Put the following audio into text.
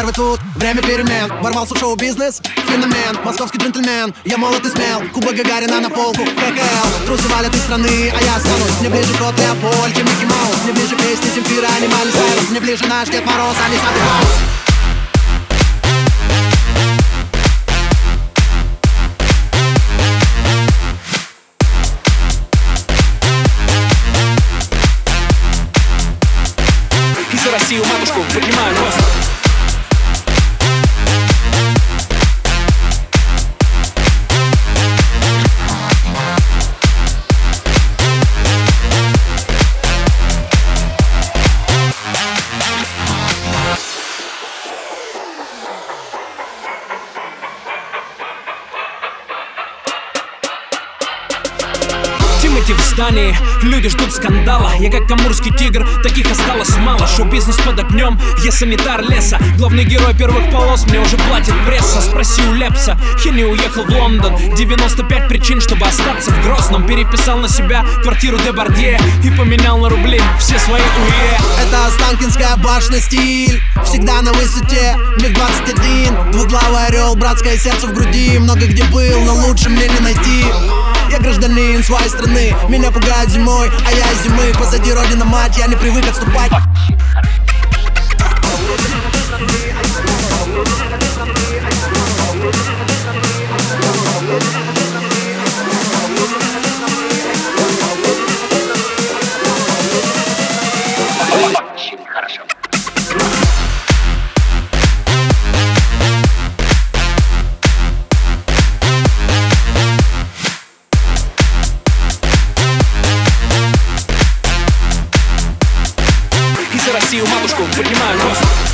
первый тут, время перемен. Ворвался в шоу-бизнес, феномен. Московский джентльмен, я молод и смел. Куба Гагарина на полку, КХЛ Трусы валят из страны, а я останусь Мне ближе кот Леопольд, чем Микки Маус. Мне ближе песни Земфира, а не Майли Сайрус. Мне ближе наш Дед Мороз, а не Санта-Клаус И за Россию, матушку, поднимаю рост Тимати в здании, люди ждут скандала. Я как амурский тигр, таких осталось мало. Шоу-бизнес под огнем, я санитар леса. Главный герой первых полос, мне уже платит пресса. Спроси у Лепса, Хенни уехал в Лондон. 95 причин, чтобы остаться в Грозном. Переписал на себя квартиру Дебардье И поменял на рубли все свои УЕ. Это Останкинская башня стиль. Всегда на высоте, миг 21 Двуглавый орел, братское сердце в груди. Много где был, но лучше мне не найти своей страны. Меня пугают зимой, а я из зимы. Позади родина мать, я не привык отступать Disco, put your mind